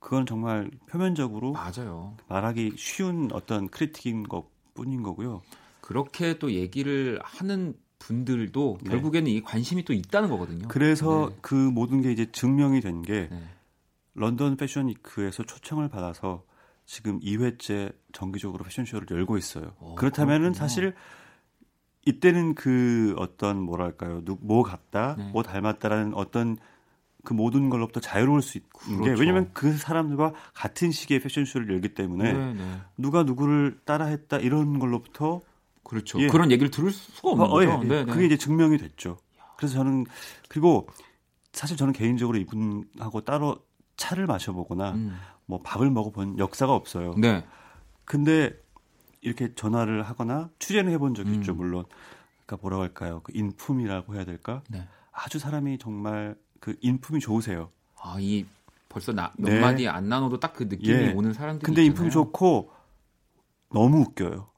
그건 정말 표면적으로 맞아요. 말하기 쉬운 어떤 critic인 것 뿐인 거고요. 그렇게 또 얘기를 하는 분들도 네. 결국에는 이 관심이 또 있다는 거거든요. 그래서 네. 그 모든 게 이제 증명이 된게 네. 런던 패션 위크에서 초청을 받아서 지금 2회째 정기적으로 패션쇼를 열고 있어요. 오, 어, 그렇다면은 그렇군요. 사실 이때는 그 어떤 뭐랄까요, 누, 뭐 같다, 네. 뭐 닮았다라는 어떤 그 모든 걸로부터 자유로울 수 있는 그렇죠. 게 왜냐면 그 사람들과 같은 시기에 패션쇼를 열기 때문에 네, 네. 누가 누구를 따라했다 이런 걸로부터 그렇죠. 예. 그런 얘기를 들을 수가 없는 어, 거죠. 어, 예. 네, 네. 그게 이제 증명이 됐죠. 그래서 저는 그리고 사실 저는 개인적으로 이분하고 따로 차를 마셔보거나 음. 뭐 밥을 먹어본 역사가 없어요. 네. 근데 이렇게 전화를 하거나 취재는 해본 적이 음. 있죠, 물론. 그러니까 뭐라고 할까요? 그 인품이라고 해야 될까? 네. 아주 사람이 정말 그 인품이 좋으세요. 아, 이 벌써 나, 몇 네. 마디 안 나눠도 딱 그 느낌이 예. 오는 사람들이 근데 있잖아요. 인품이 좋고 너무 웃겨요.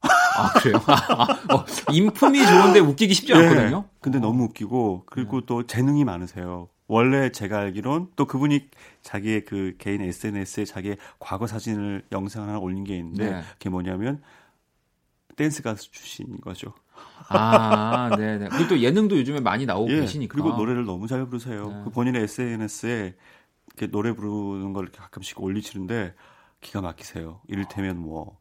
아 그래요? 어, 인품이 좋은데 웃기기 쉽지 않거든요. 네, 근데 너무 웃기고 그리고 네. 또 재능이 많으세요. 원래 제가 알기론 또 그분이 자기의 그 개인 SNS에 자기의 과거 사진을 영상 하나 올린 게 있는데 네. 그게 뭐냐면 댄스 가수 출신인 거죠. 아, 네 네. 그리고 또 예능도 요즘에 많이 나오고 예, 계시니까. 그리고 노래를 너무 잘 부르세요. 네. 그 본인의 SNS에 이렇게 노래 부르는 걸 가끔씩 올리시는데 기가 막히세요. 이를테면 뭐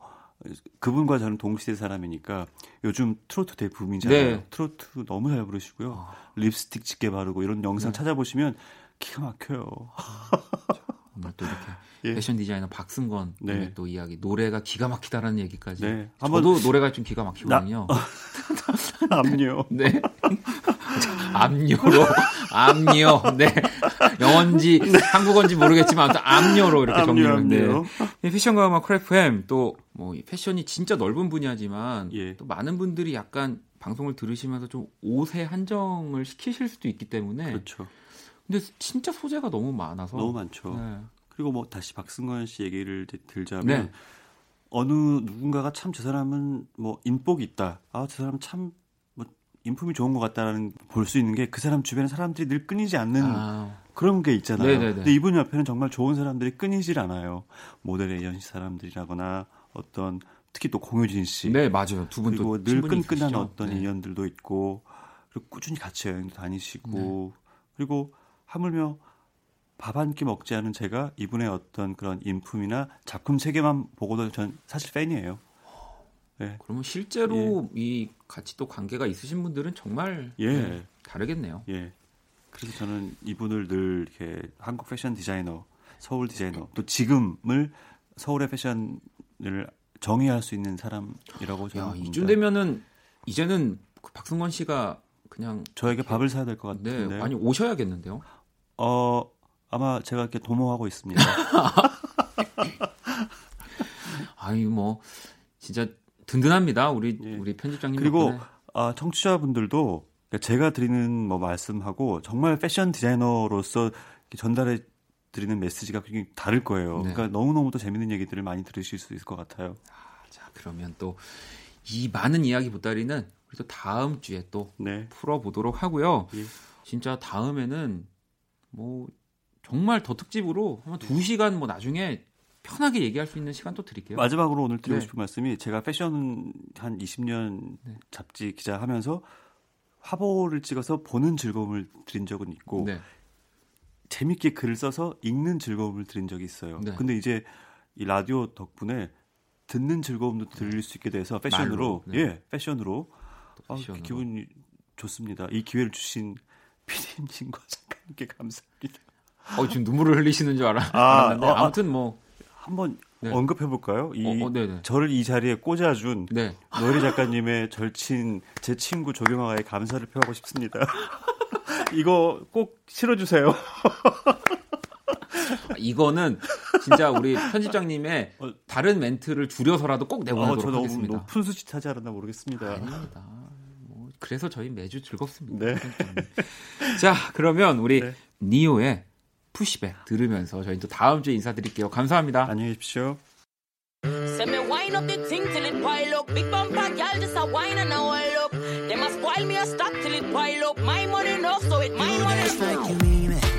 그분과 저는 동시대 사람이니까 요즘 트로트 대부분이잖아요. 네. 트로트 너무 잘 부르시고요. 어. 립스틱 짙게 바르고 이런 영상 네. 찾아보시면 기가 막혀요. 오늘 또 이렇게 예. 패션 디자이너 박승건 네. 또 이야기 노래가 기가 막히다라는 얘기까지. 네. 저도 노래가 좀 기가 막히거든요. 압류. 네. 압류로 압류. 네. 영어인지 네. 한국어인지 모르겠지만 압류로 이렇게 정리했는데 네. 패션과 음악 크래프햄 또 뭐 패션이 진짜 넓은 분야지만 예. 또 많은 분들이 약간 방송을 들으시면서 좀 옷에 한정을 시키실 수도 있기 때문에 그렇죠. 근데 진짜 소재가 너무 많아서 너무 많죠. 네. 그리고 뭐 다시 박승건 씨 얘기를 들자면 네. 어느 누군가가 참 저 사람은 뭐 인복이 있다. 아, 저 사람 참뭐 인품이 좋은 것 같다라는 볼 수 있는 게 그 사람 주변에 사람들이 늘 끊이지 않는 아. 그런 게 있잖아요. 네네네. 근데 이분 옆에는 정말 좋은 사람들이 끊이질 않아요. 모델 에이전시 사람들이라거나 어떤 특히 또 공효진 씨. 네, 맞아요. 두 분도 그리고 늘 끈끈한 어떤 네. 인연들도 있고 그리고 꾸준히 같이 여행도 다니시고 네. 그리고 하물며 밥 한 끼 먹지 않은 제가 이분의 어떤 그런 인품이나 작품 세계만 보고도 전 사실 팬이에요. 네. 그러면 실제로 예. 이 같이 또 관계가 있으신 분들은 정말 예. 네, 다르겠네요. 예. 그래서 저는 이분을 늘 이렇게 한국 패션 디자이너, 서울 디자이너, 또 지금을 서울의 패션을 정의할 수 있는 사람이라고 저는 야, 이쯤 되면은 이제는 그 박승원 씨가 그냥 저에게 밥을 사야 될 것 같은데 네, 많이 오셔야겠는데요. 어 아마 제가 이렇게 도모하고 있습니다. 아니 뭐 진짜 든든합니다. 우리 예. 우리 편집장님 그리고 아, 청취자분들도 제가 드리는 뭐 말씀하고 정말 패션 디자이너로서 전달해 드리는 메시지가 굉장히 다를 거예요. 네. 그러니까 너무너무 또 재밌는 얘기들을 많이 들으실 수 있을 것 같아요. 아, 자, 그러면 또 이 많은 이야기 보따리는 우리 또 다음 주에 또 네. 풀어보도록 하고요. 예. 진짜 다음에는 뭐 정말 더 특집으로 한번 두 시간 뭐 나중에 편하게 얘기할 수 있는 시간 또 드릴게요. 마지막으로 오늘 드리고 네. 싶은 말씀이 제가 패션 한 20년 네. 잡지 기자 하면서 화보를 찍어서 보는 즐거움을 드린 적은 있고 네. 재밌게 글을 써서 읽는 즐거움을 드린 적이 있어요. 네. 근데 이제 이 라디오 덕분에 듣는 즐거움도 들릴 수 있게 돼서 패션으로 네. 예 패션으로, 아, 패션으로. 아, 기분이 좋습니다. 이 기회를 주신 피디님과 작가님께 감사합니다. 어 지금 눈물을 흘리시는 줄 알아. 아, 알았는데 어, 아, 아무튼 뭐 한번 네. 언급해 볼까요? 이 어, 어, 저를 이 자리에 꽂아준 네. 노예리 작가님의 절친 제 친구 조경아의 감사를 표하고 싶습니다. 이거 꼭 실어주세요. 이거는 진짜 우리 편집장님의 어, 다른 멘트를 줄여서라도 꼭 내보내도록 어, 하겠습니다. 높은 수치 타지 않았나 모르겠습니다. 아닙니다. 뭐 그래서 저희 매주 즐겁습니다. 네. 자, 그러면 우리 네. 니오의 푸시백 들으면서 저희 또 다음 주에 인사드릴게요. 감사합니다. 안녕히 계십시오. Say me wind up the thing till it pile up. Big bumper girl just a wine and a oil up. Them a spoil me a stock till it pile up. My money enough so it my money. Dance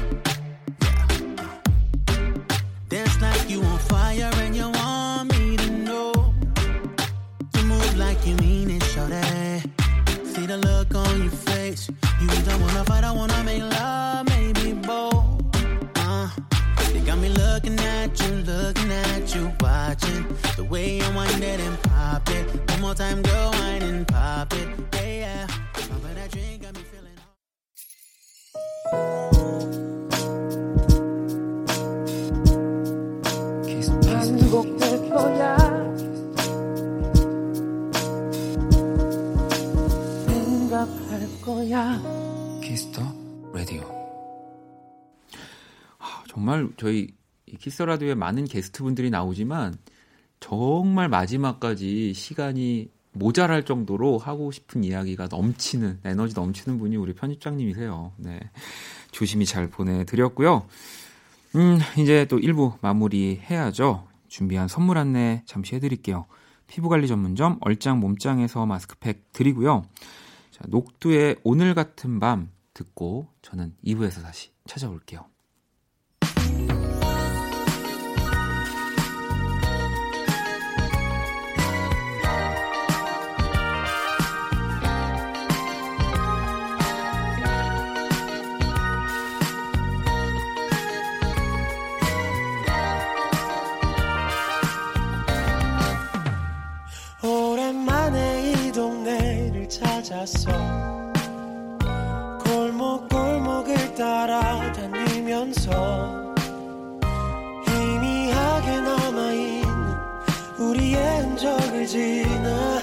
time, go wine and pop it. Yeah, yeah. Pop that drink got me feeling. 반복될 거야. 생각할 거야. 키스터 라디오. 정말 저희 키스 라디오에 많은 게스트분들이 나오지만 정말 마지막까지 시간이 모자랄 정도로 하고 싶은 이야기가 넘치는 에너지 넘치는 분이 우리 편집장님이세요. 네. 조심히 잘 보내드렸고요. 음, 이제 또 1부 마무리 해야죠. 준비한 선물 안내 잠시 해드릴게요. 피부관리 전문점 얼짱 몸짱에서 마스크팩 드리고요. 자, 녹두의 오늘 같은 밤 듣고 저는 2부에서 다시 찾아올게요. 찾았어 골목골목을 따라다니면서 희미하게 남아있는 우리의 흔적을 지나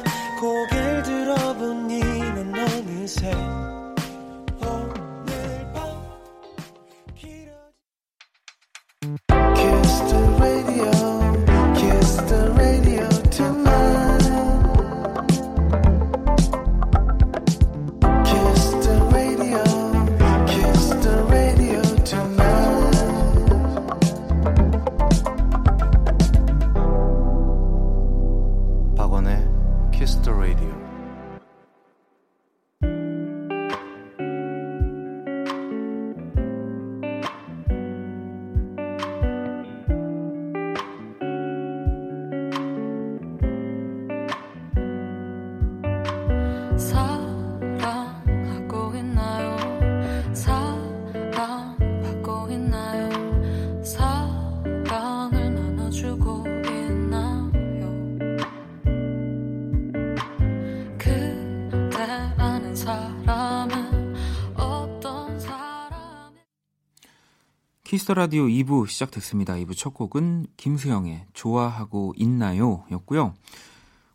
키스 더 라디오 2부 시작됐습니다. 2부 첫 곡은 김수영의 좋아하고 있나요? 였고요.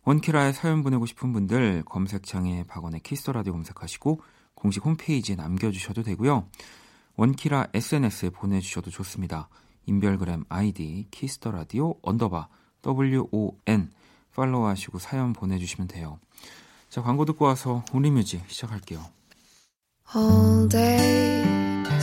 원키라에 사연 보내고 싶은 분들 검색창에 박원의 키스 더 라디오 검색하시고 공식 홈페이지에 남겨주셔도 되고요. 원키라 SNS에 보내주셔도 좋습니다. 인별그램 아이디 키스 더 라디오 underbar WON follow하시고 사연 보내주시면 돼요. 자 광고 듣고 와서 우리뮤직 시작할게요. All day 박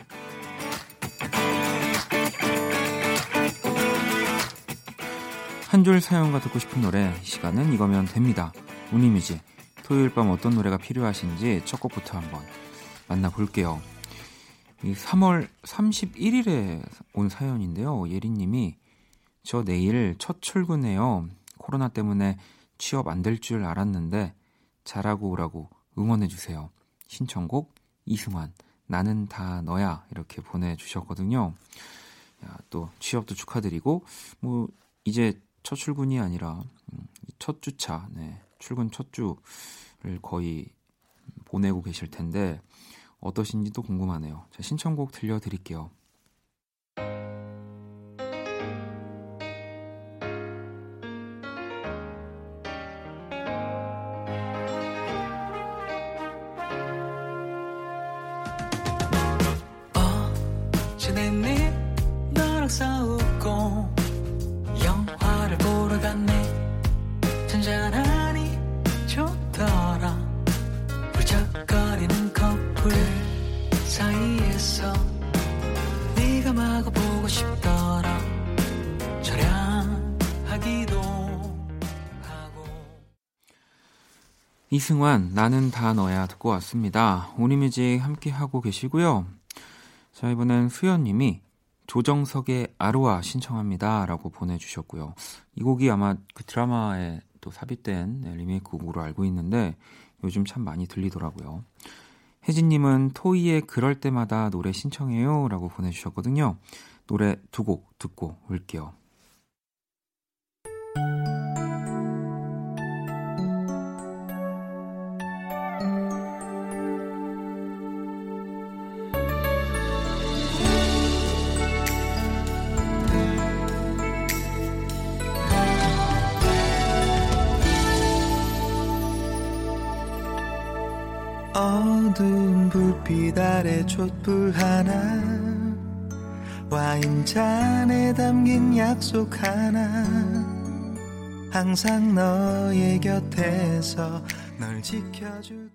한 줄 사연과 듣고 싶은 노래 이 시간은 이거면 됩니다. Only Music 토요일 밤 어떤 노래가 필요하신지 첫 곡부터 한번 만나볼게요. 이 3월 31일에 온 사연인데요. 예리님이 저 내일 첫 출근해요. 코로나 때문에 취업 안 될 줄 알았는데 잘하고 오라고 응원해주세요. 신청곡 이승환 나는 다 너야 이렇게 보내주셨거든요. 야, 또 취업도 축하드리고 뭐 이제 첫 출근이 아니라 음, 첫 주차, 네, 출근 첫 주를 거의 보내고 계실 텐데 어떠신지도 궁금하네요. 자, 신청곡 들려드릴게요. 이승환 나는 다 너야 듣고 왔습니다. 오니뮤직 함께 하고 계시고요. 자 이번엔 수연님이 조정석의 아로아 신청합니다라고 보내주셨고요. 이 곡이 아마 그 드라마에 또 삽입된 네, 리메이크 곡으로 알고 있는데 요즘 참 많이 들리더라고요. 혜진님은 토이의 그럴 때마다 노래 신청해요라고 보내주셨거든요. 노래 두 곡 듣고 올게요. 불빛 아래 촛불 하나 와인잔에 담긴 약속 하나. 항상 너의 곁에서 널 지켜줄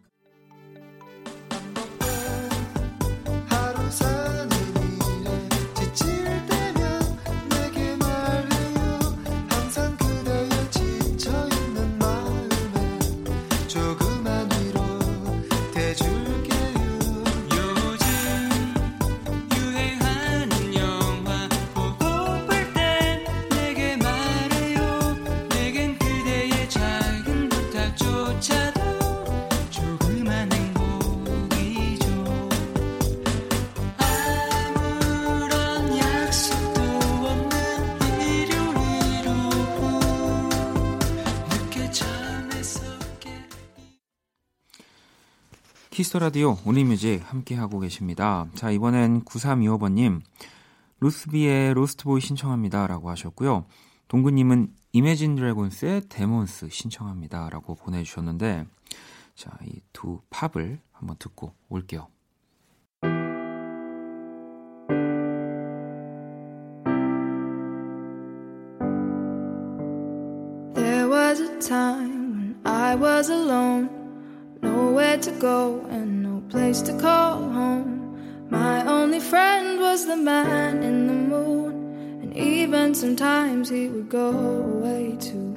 Kiss the Radio Only Music 함께하고 계십니다. 자, 이번엔 9325번님, Ruth B의 Lost Boy 신청합니다. 라고 하셨고요. 동구님은 Imagine Dragons의 Demons 신청합니다. 라고 보내주셨는데, 자, 이 두 팝을 한번 듣고 올게요. Nowhere to go and no place to call home. My only friend was the man in the moon, and even sometimes he would go away too.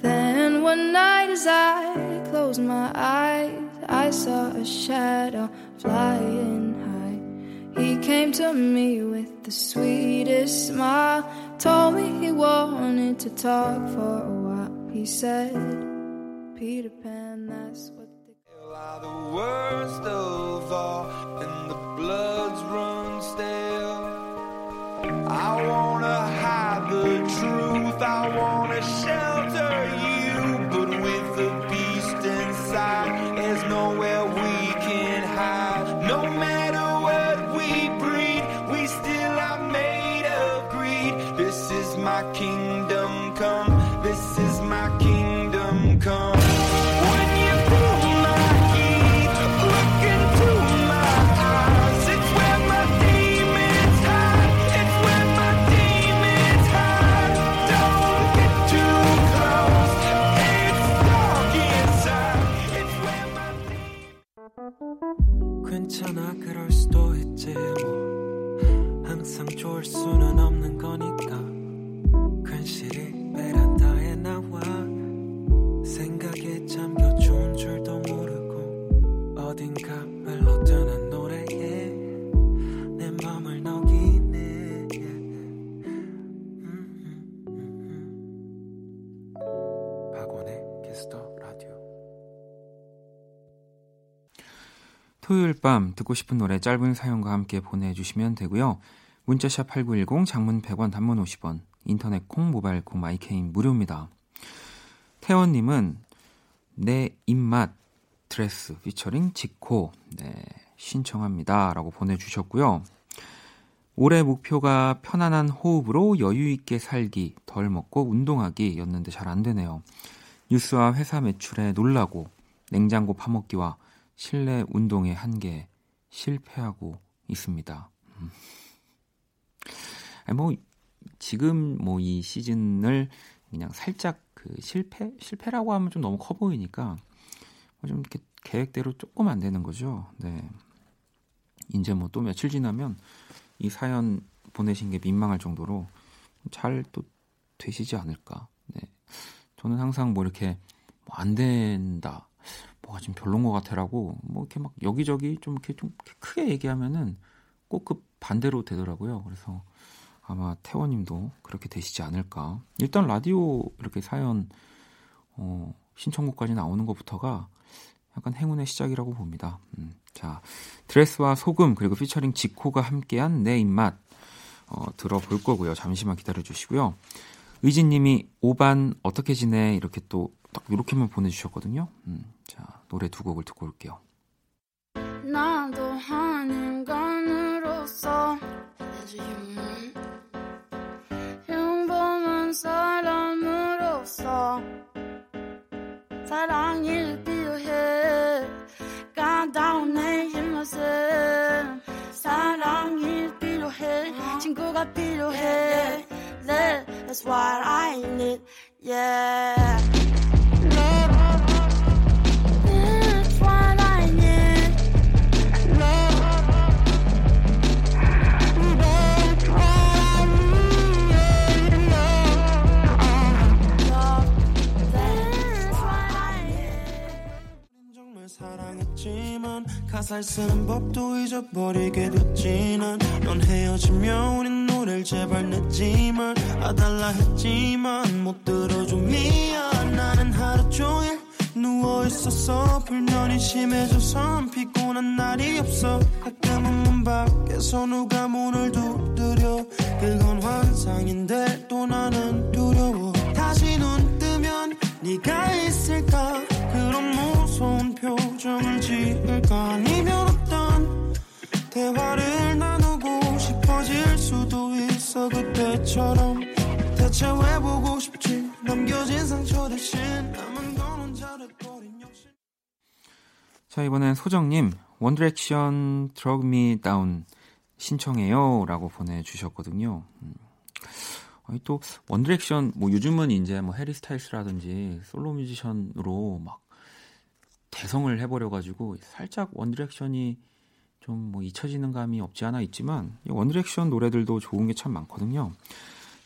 Then one night, as I closed my eyes, I saw a shadow flying high. He came to me with the sweetest smile, told me he wanted to talk for a while. He said, Peter Pan, that's the worst of all, and the bloods run stale. I wanna hide the truth, I wanna shelter 토요일 밤 듣고 싶은 노래 짧은 사연과 함께 보내주시면 되고요. 문자샵 8910 장문 100원 단문 50원 인터넷 콩 모바일 콩 My K는 무료입니다. 태원님은 내 입맛 드레스 피처링 지코 네, 신청합니다 라고 보내주셨고요. 올해 목표가 편안한 호흡으로 여유있게 살기, 덜 먹고 운동하기 였는데 잘 안 되네요. 뉴스와 회사 매출에 놀라고 냉장고 파먹기와 실내 운동의 한계 실패하고 있습니다. 음. 뭐 지금 뭐 이 시즌을 그냥 살짝 그 실패 실패라고 하면 좀 너무 커 보이니까 뭐좀 이렇게 계획대로 조금 안 되는 거죠. 네. 이제 뭐 또 며칠 지나면 이 사연 보내신 게 민망할 정도로 잘 또 되시지 않을까. 네. 저는 항상 뭐 이렇게 뭐 안 된다. 뭐가 좀 별론 것 같아라고 뭐 이렇게 막 여기저기 좀 이렇게 좀 크게 얘기하면은 꼭 그 반대로 되더라고요. 그래서 아마 태원님도 그렇게 되시지 않을까. 일단 라디오 이렇게 사연 어, 신청곡까지 나오는 것부터가 약간 행운의 시작이라고 봅니다. 음, 자, 드레스와 소금 그리고 피처링 지코가 함께한 내 입맛 어, 들어볼 거고요. 잠시만 기다려 주시고요. 의진님이 오반 어떻게 지내 이렇게 또 딱 이렇게만 보내주셨거든요. 음, 자 노래 두 곡을 듣고 올게요. 나도 하는 건으로서 평범한 사람으로서 사랑이 필요해. 까다운 내 힘맛은 사랑이 필요해. 친구가 필요해. That's what I need. Yeah 가사를 쓰는 법도 잊어버리게 됐지 난 넌 헤어지면 우린 노래를 제발 냈지만 아달라 했지만 못 들어줘. 미안 나는 하루 종일 누워있었어. 불면이 심해져서 피곤한 날이 없어. 가끔은 문 밖에서 누가 문을 두드려. 그건 환상인데 또 나는 두려워. 다시 눈 뜨면 네가 있을까 그런 무서운 표정을 지을까 아니면 어떤 대화를 나누고 싶어질 수도 있어. 그때처럼 대체 왜 보고 싶지. 남겨진 상처 대신 남은 건 혼자 돼버린 욕심. 자 이번엔 소정님 원디렉션 Drug Me 신청해요 라고 보내주셨거든요. 음. 아니 또 One Direction 뭐 요즘은 이제 뭐 해리 스타일스라든지 솔로 뮤지션으로 막 대성을 해버려 가지고 살짝 원디렉션이 좀 뭐 잊혀지는 감이 없지 않아 있지만 이 원디렉션 노래들도 좋은 게 참 많거든요.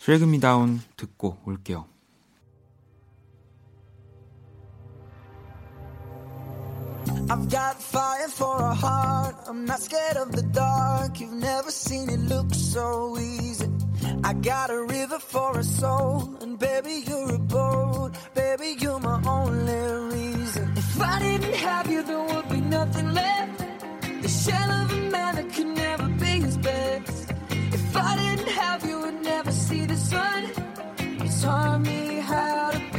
드래그 미 다운 듣고 올게요. I got a river for a soul, and baby, you're a boat. Baby, you're my only reason. If I didn't have you, there would be nothing left. The shell of a man that could never be his best. If I didn't have you, would never see the sun. You taught me how to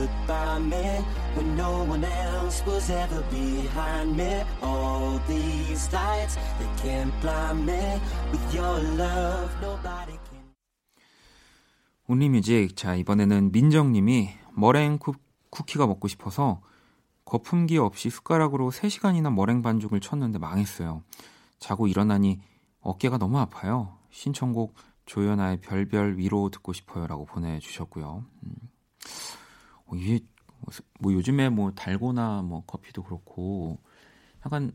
stood by me when no one else was ever behind me. All these lights, they can't blind me. With your love, nobody can. 온리뮤직 자 이번에는 민정님이 머랭 쿠, 쿠키가 먹고 싶어서 거품기 없이 숟가락으로 3시간이나 머랭 반죽을 쳤는데 망했어요. 자고 일어나니 어깨가 너무 아파요. 신청곡 조연아의 별별 위로 듣고 싶어요라고 보내주셨고요. 음. 어, 이게 뭐 요즘에 뭐 달고나 뭐 커피도 그렇고 약간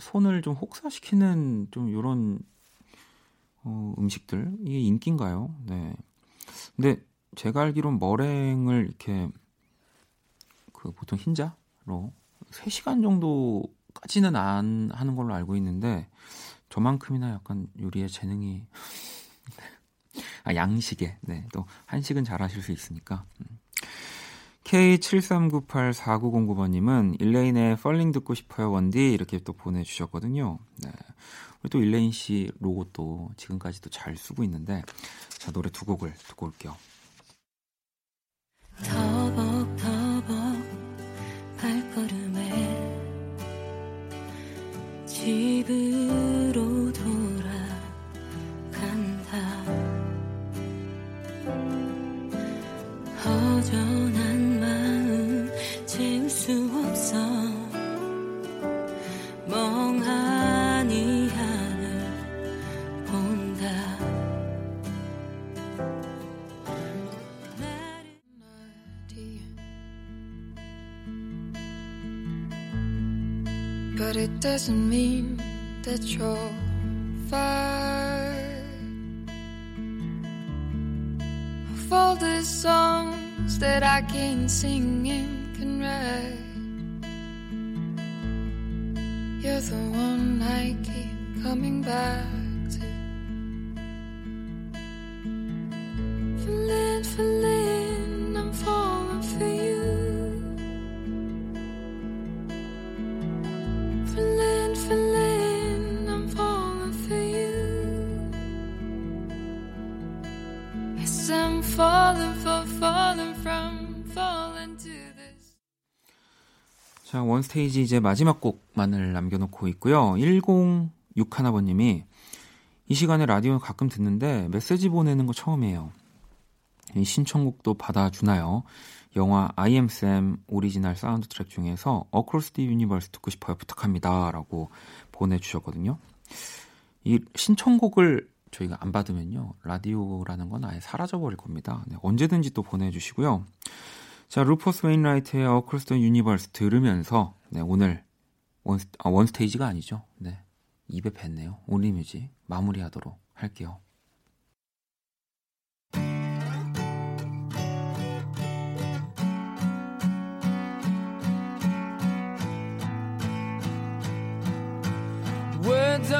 손을 좀 혹사시키는 좀 요런 어, 음식들 이게 인기인가요? 네. 근데 제가 알기론 머랭을 이렇게 그 보통 흰자로 3시간 정도까지는 안 하는 걸로 알고 있는데 저만큼이나 약간 요리에 재능이 아 양식에 네. 또 한식은 잘 하실 수 있으니까 음. K73984909번님은 일레인의 펄링 듣고 싶어요 원디 이렇게 또 보내주셨거든요. 네. 우리 또 일레인 씨 로고도 지금까지도 잘 쓰고 있는데 자 노래 두 곡을 듣고 올게요. 터벅터벅 발걸음에 집으 But it doesn't mean that you're far of all the songs that I can sing and can write. You're the one I keep coming back 자, One Stage 이제 마지막 곡만을 남겨놓고 있고요. 1061번님이 이 시간에 라디오 가끔 듣는데 메시지 보내는 거 처음이에요. 이 신청곡도 받아주나요? 영화 I am Sam 오리지널 사운드 트랙 중에서 Across the Universe 듣고 싶어요. 부탁합니다. 라고 보내주셨거든요. 이 신청곡을 저희가 안 받으면요. 라디오라는 건 아예 사라져버릴 겁니다. 네, 언제든지 또 보내주시고요. 자, 루퍼스 웨인라이트의 Across the Universe 들으면서 네, 오늘 원, 아, 원 스테이지가 아니죠. 네, 입에 뱉네요. 온리뮤직 마무리하도록 할게요. Words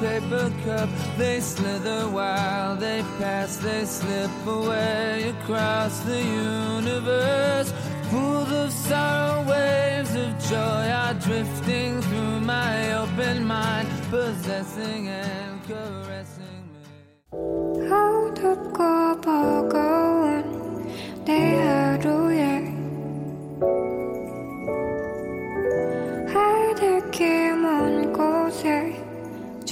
paper cup. They slither while they pass, they slip away across the universe. Pools of sorrow, waves of joy are drifting through my open mind, possessing and caressing me. How to go, go, go, they have.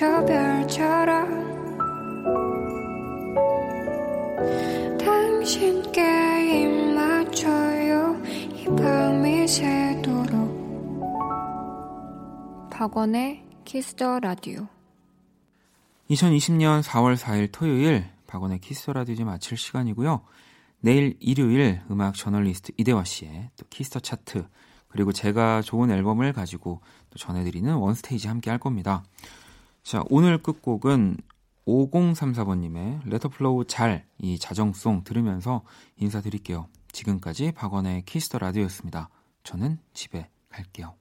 저 별처럼 당신께 입 맞춰요 이 밤이 새도록 박원의 Kiss the Radio 2020년 4월 4일 토요일 박원의 Kiss the Radio 마칠 시간이고요. 내일 일요일 음악 저널리스트 이대화 씨의 또 Kiss the 차트 그리고 제가 좋은 앨범을 가지고 또 전해드리는 One Stage 함께 할 겁니다. 자, 오늘 끝곡은 5034번님의 레터플로우 잘 이 자정송 들으면서 인사드릴게요. 지금까지 박원의 Kiss the Radio였습니다. 저는 집에 갈게요.